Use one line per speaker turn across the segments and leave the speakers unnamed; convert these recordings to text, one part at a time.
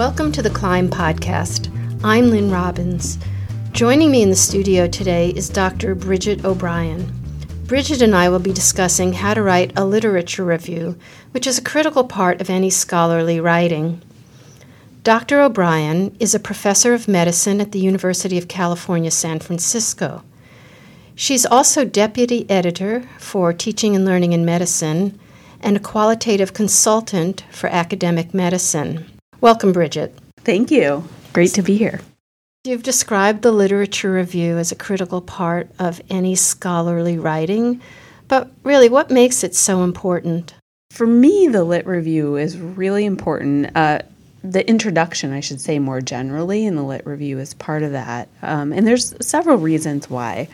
Welcome to the Climb Podcast. I'm Lynn Robbins. Joining me in the studio today is Dr. Bridget O'Brien. Bridget and I will be discussing how to write a literature review, which is a critical part of any scholarly writing. Dr. O'Brien is a professor of medicine at the University of California, San Francisco. She's also deputy editor for Teaching and Learning in Medicine and a qualitative consultant for academic medicine. Welcome, Bridget.
Thank you. Great to be here.
You've described the literature review as a critical part of any scholarly writing, but really, what makes it so important?
For me, the lit review is really important. Uh, the introduction, I should say more generally, in the lit review is part of that. Um, and there's several reasons why.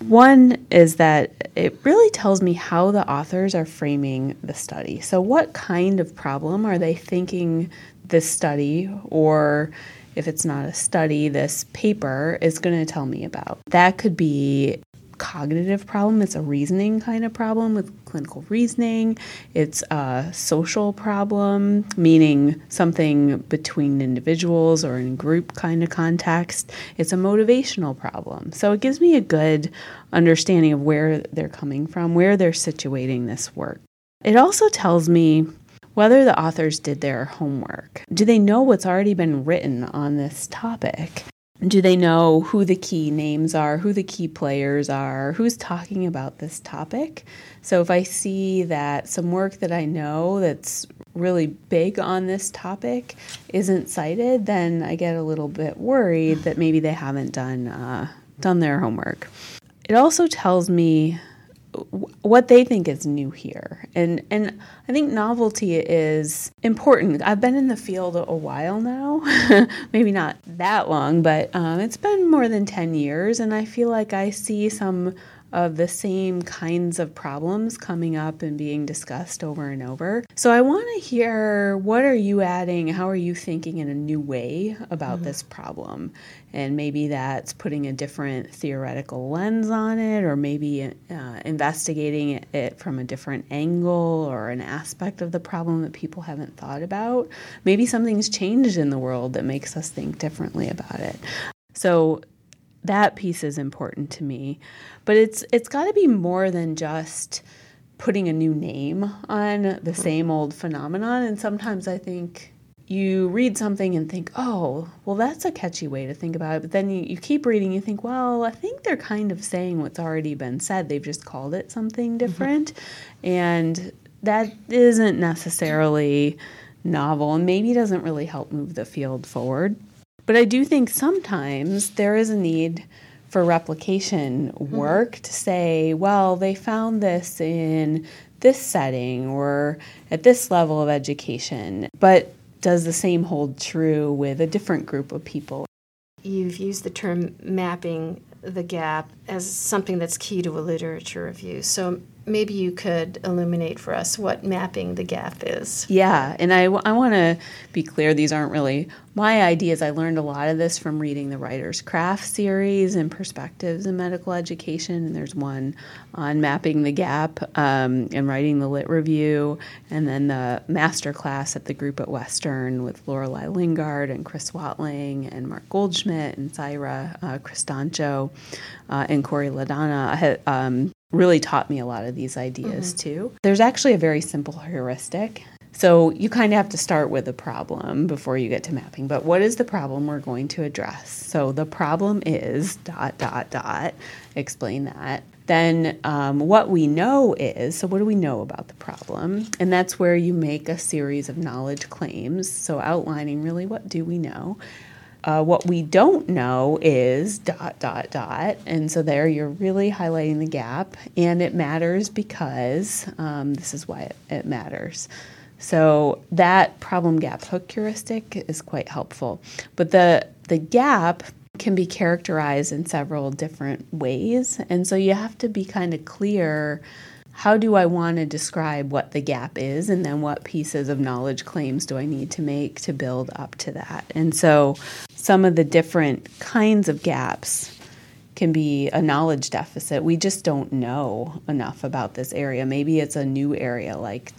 One is that it really tells me how the authors are framing the study. So, what kind of problem are they thinking this study or if it's not a study, this paper is going to tell me about. That could be cognitive problem. It's a reasoning kind of problem with clinical reasoning. It's a social problem, meaning something between individuals or in group kind of context. It's a motivational problem. So it gives me a good understanding of where they're coming from, where they're situating this work. It also tells me whether the authors did their homework. Do they know what's already been written on this topic? Do they know who the key names are, who the key players are, who's talking about this topic? So, if I see that some work that I know that's really big on this topic isn't cited, then I get a little bit worried that maybe they haven't done uh, done their homework. It also tells me what they think is new here. And and I think novelty is important. I've been in the field a while now, maybe not that long, but um, it's been more than 10 years, and I feel like I see some of the same kinds of problems coming up and being discussed over and over. So I want to hear what are you adding? How are you thinking in a new way about mm-hmm. this problem? And maybe that's putting a different theoretical lens on it, or maybe uh, investigating it from a different angle or an aspect of the problem that people haven't thought about. Maybe something's changed in the world that makes us think differently about it. So that piece is important to me. But it's it's got to be more than just putting a new name on the same old phenomenon. And sometimes I think you read something and think, oh, well, that's a catchy way to think about it. But then you, you keep reading, you think, well, I think they're kind of saying what's already been said. They've just called it something mm-hmm. different. Mm-hmm. And that isn't necessarily novel and maybe doesn't really help move the field forward. But I do think sometimes there is a need for replication mm-hmm. work mm-hmm. to say, well, they found this in this setting or at this level of education. But does the same hold true with a different group of people?
You've used the term mapping the gap as something that's key to a literature review. So maybe you could illuminate for us what mapping the gap is.
Yeah, and I, I want to be clear these aren't really my ideas. I learned a lot of this from reading the Writer's Craft series and Perspectives in Medical Education. And there's one on mapping the gap um, and writing the lit review, and then the master class at the group at Western with Lorelei Lingard and Chris Watling and Mark Goldszmidt and Sayra uh, Cristancho uh, and Kori LaDonna. I had, um, really taught me a lot of these ideas mm-hmm. too. There's actually a very simple heuristic. So you kind of have to start with a problem before you get to mapping. But what is the problem we're going to address? So the problem is dot, dot, dot. Explain that. Then um, what we know is so what do we know about the problem? And that's where you make a series of knowledge claims. So outlining really what do we know. Uh, what we don't know is dot, dot, dot. And so there you're really highlighting the gap. And it matters because um, this is why it, it matters. So that problem gap hook heuristic is quite helpful. But the, the gap can be characterized in several different ways. And so you have to be kind of clear how do I want to describe what the gap is, and then what pieces of knowledge claims do I need to make to build up to that? And so, some of the different kinds of gaps can be a knowledge deficit. We just don't know enough about this area. Maybe it's a new area like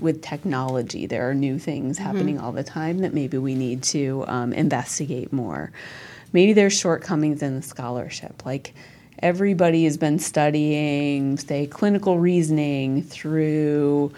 with technology. There are new things mm-hmm. happening all the time that maybe we need to um, investigate more. Maybe there's shortcomings in the scholarship, like everybody has been studying, say, clinical reasoning through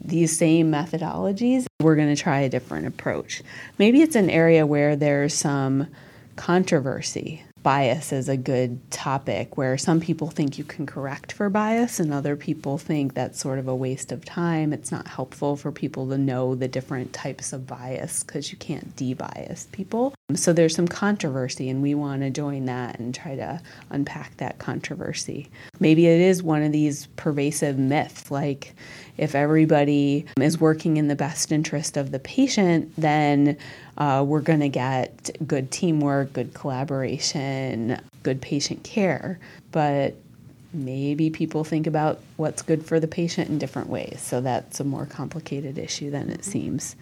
these same methodologies. We're going to try a different approach. Maybe it's an area where there's some controversy bias is a good topic where some people think you can correct for bias and other people think that's sort of a waste of time. It's not helpful for people to know the different types of bias because you can't debias people. So there's some controversy and we want to join that and try to unpack that controversy. Maybe it is one of these pervasive myths like if everybody is working in the best interest of the patient, then uh, we're going to get good teamwork, good collaboration, good patient care. But maybe people think about what's good for the patient in different ways. So that's a more complicated issue than it seems.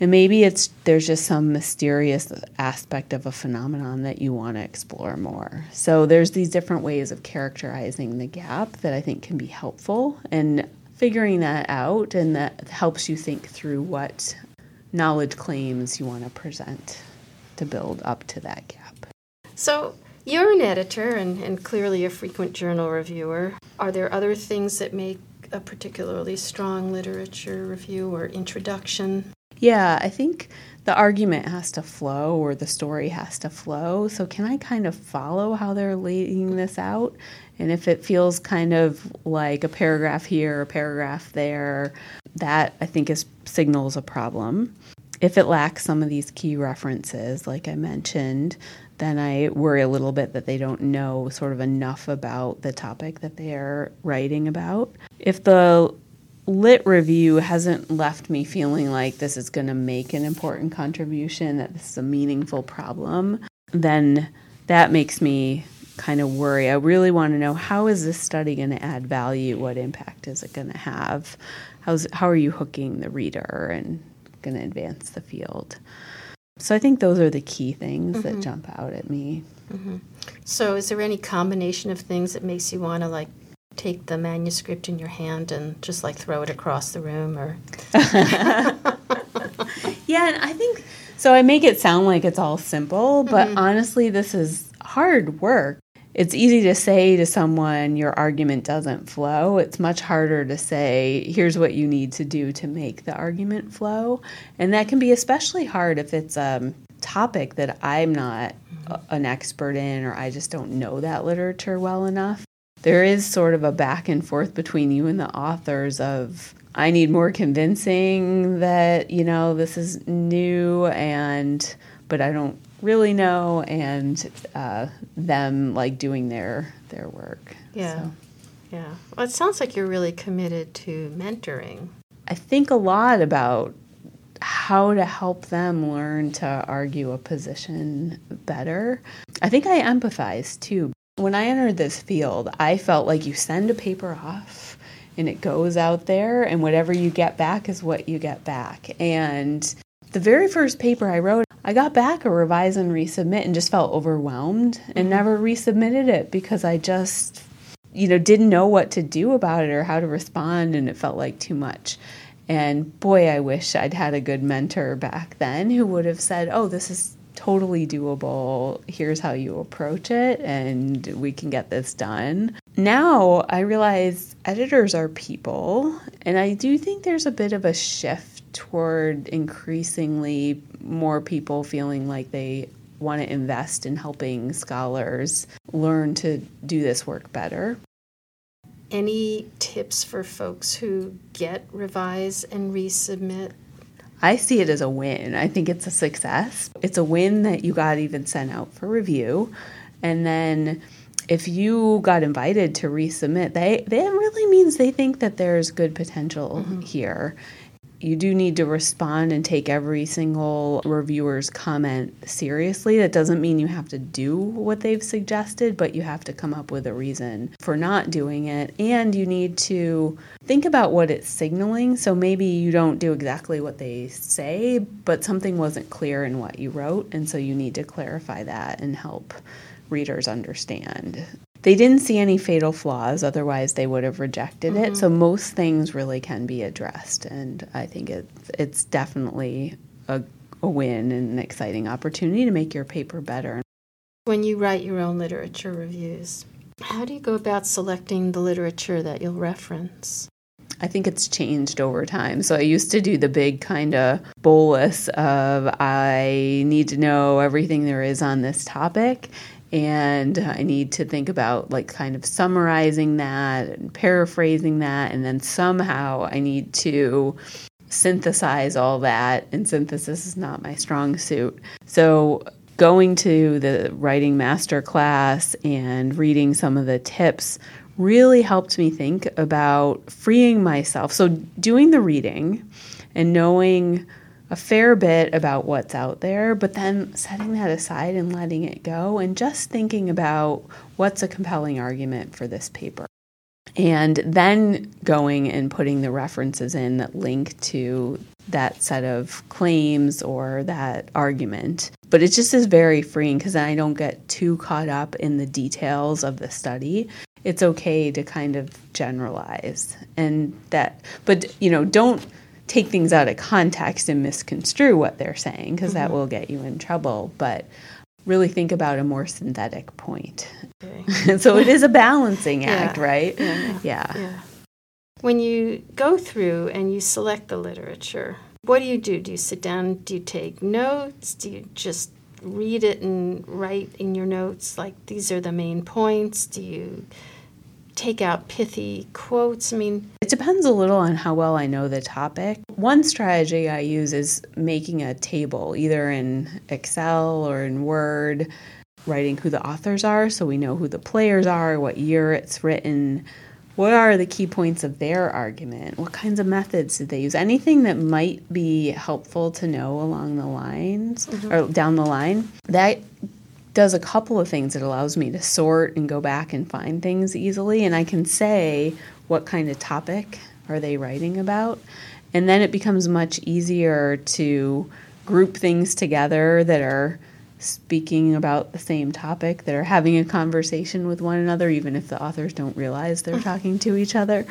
And maybe it's there's just some mysterious aspect of a phenomenon that you want to explore more. So there's these different ways of characterizing the gap that I think can be helpful and figuring that out and that helps you think through what knowledge claims you want to present to build up to that gap.
So, you're an editor and, and clearly a frequent journal reviewer. Are there other things that make a particularly strong literature review or introduction?
Yeah, I think the argument has to flow or the story has to flow. So, can I kind of follow how they're laying this out? And if it feels kind of like a paragraph here, a paragraph there, that I think is signals a problem. If it lacks some of these key references, like I mentioned, then I worry a little bit that they don't know sort of enough about the topic that they are writing about. If the lit review hasn't left me feeling like this is going to make an important contribution, that this is a meaningful problem, then that makes me kind of worry. I really want to know how is this study going to add value? What impact is it going to have? How's, how are you hooking the reader and going to advance the field? So I think those are the key things mm-hmm. that jump out at me.
Mm-hmm. So is there any combination of things that makes you want to like take the manuscript in your hand and just like throw it across the room or
Yeah, and I think so I make it sound like it's all simple, but mm-hmm. honestly this is hard work it's easy to say to someone your argument doesn't flow. It's much harder to say, here's what you need to do to make the argument flow. And that can be especially hard if it's a topic that I'm not an expert in or I just don't know that literature well enough. There is sort of a back and forth between you and the authors of I need more convincing that, you know, this is new and but I don't really know and uh, them like doing their their work.
Yeah. So. Yeah. Well, it sounds like you're really committed to mentoring.
I think a lot about how to help them learn to argue a position better. I think I empathize too. When I entered this field, I felt like you send a paper off and it goes out there, and whatever you get back is what you get back. And the very first paper I wrote, I got back a revise and resubmit and just felt overwhelmed and mm-hmm. never resubmitted it because I just, you know, didn't know what to do about it or how to respond and it felt like too much. And boy, I wish I'd had a good mentor back then who would have said, oh, this is totally doable. Here's how you approach it, and we can get this done. Now I realize editors are people, and I do think there's a bit of a shift toward increasingly more people feeling like they want to invest in helping scholars learn to do this work better.
Any tips for folks who get revise and resubmit?
I see it as a win. I think it's a success. It's a win that you got even sent out for review. And then if you got invited to resubmit, they that really means they think that there's good potential mm-hmm. here you do need to respond and take every single reviewer's comment seriously. That doesn't mean you have to do what they've suggested, but you have to come up with a reason for not doing it. And you need to think about what it's signaling. So maybe you don't do exactly what they say, but something wasn't clear in what you wrote. And so you need to clarify that and help readers understand. They didn't see any fatal flaws, otherwise they would have rejected
Mm-hmm.
it. So most things really can be addressed, and I think it's it's definitely a, a win and an exciting opportunity to make your paper better.
When you write your own literature reviews, how do you go about selecting the literature that you'll reference?
I think it's changed over time. So I used to do the big kind of bolus of I need to know everything there is on this topic and I need to think about like kind of summarizing that and paraphrasing that and then somehow I need to synthesize all that and synthesis is not my strong suit. So going to the writing master class and reading some of the tips really helped me think about freeing myself. So, doing the reading and knowing a fair bit about what's out there, but then setting that aside and letting it go and just thinking about what's a compelling argument for this paper. And then going and putting the references in that link to that set of claims or that argument. But it just is very freeing because I don't get too caught up in the details of the study it's okay to kind of generalize and that but you know don't take things out of context and misconstrue what they're saying because mm-hmm. that will get you in trouble but really think about a more synthetic point okay. so it is a balancing act
yeah.
right
yeah.
yeah.
yeah when you go through and you select the literature what do you do do you sit down do you take notes do you just read it and write in your notes like these are the main points do you take out pithy quotes? I mean,
it depends a little on how well I know the topic. One strategy I use is making a table, either in Excel or in Word, writing who the authors are so we know who the players are, what year it's written. What are the key points of their argument? What kinds of methods did they use? Anything that might be helpful to know along the lines mm-hmm. or down the line. That does a couple of things. It allows me to sort and go back and find things easily, and I can say what kind of topic are they writing about. And then it becomes much easier to group things together that are speaking about the same topic, that are having a conversation with one another, even if the authors don't realize they're talking to each other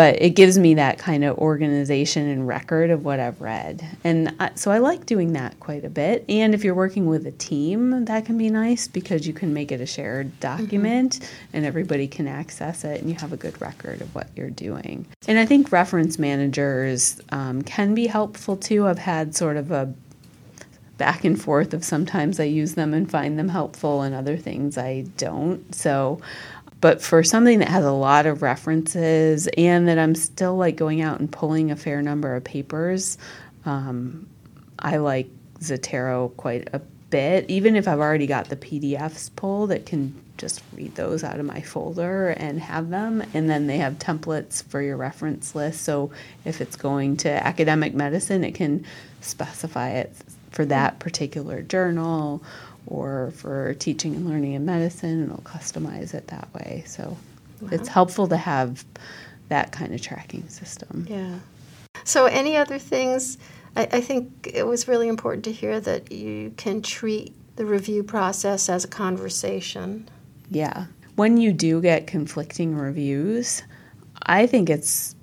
but it gives me that kind of organization and record of what I've read. And I, so I like doing that quite a bit. And if you're working with a team, that can be nice because you can make it a shared document mm-hmm. and everybody can access it and you have a good record of what you're doing. And I think reference managers um, can be helpful too. I've had sort of a back and forth of sometimes I use them and find them helpful and other things I don't. So but for something that has a lot of references and that I'm still like going out and pulling a fair number of papers, um, I like Zotero quite a bit. Even if I've already got the PDFs pulled, it can just read those out of my folder and have them. And then they have templates for your reference list. So if it's going to academic medicine, it can specify it for that particular journal or for teaching and learning in medicine, and it'll customize it that way. So wow. it's helpful to have that kind of tracking system.
Yeah. So, any other things? I, I think it was really important to hear that you can treat the review process as a conversation.
Yeah. When you do get conflicting reviews, I think it's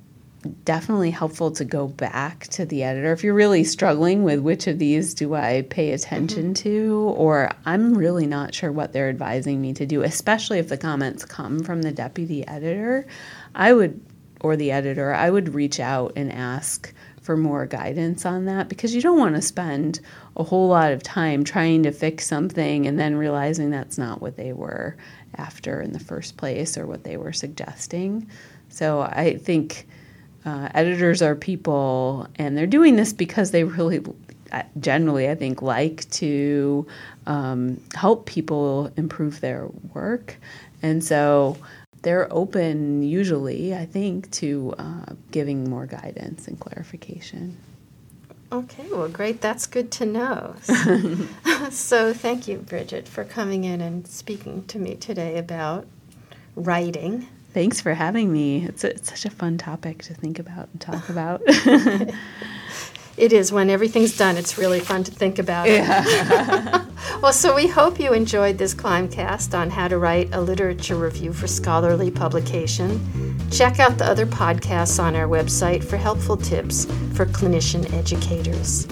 definitely helpful to go back to the editor if you're really struggling with which of these do I pay attention mm-hmm. to, or I'm really not sure what they're advising me to do, especially if the comments come from the deputy editor. I would, or the editor, I would reach out and ask for more guidance on that because you don't want to spend a whole lot of time trying to fix something and then realizing that's not what they were after in the first place or what they were suggesting. So I think uh, editors are people, and they're doing this because they really, generally, I think, like to um, help people improve their work. And so they're open, usually, I think, to uh, giving more guidance and clarification.
Okay, well, great. That's good to know. so, thank you, Bridget, for coming in and speaking to me today about writing.
Thanks for having me. It's, a, it's such a fun topic to think about and talk about.
It is. When everything's done, it's really fun to think about it. well, so we hope you enjoyed this Climcast on how to write a literature review for scholarly publication. Check out the other podcasts on our website for helpful tips for clinician educators.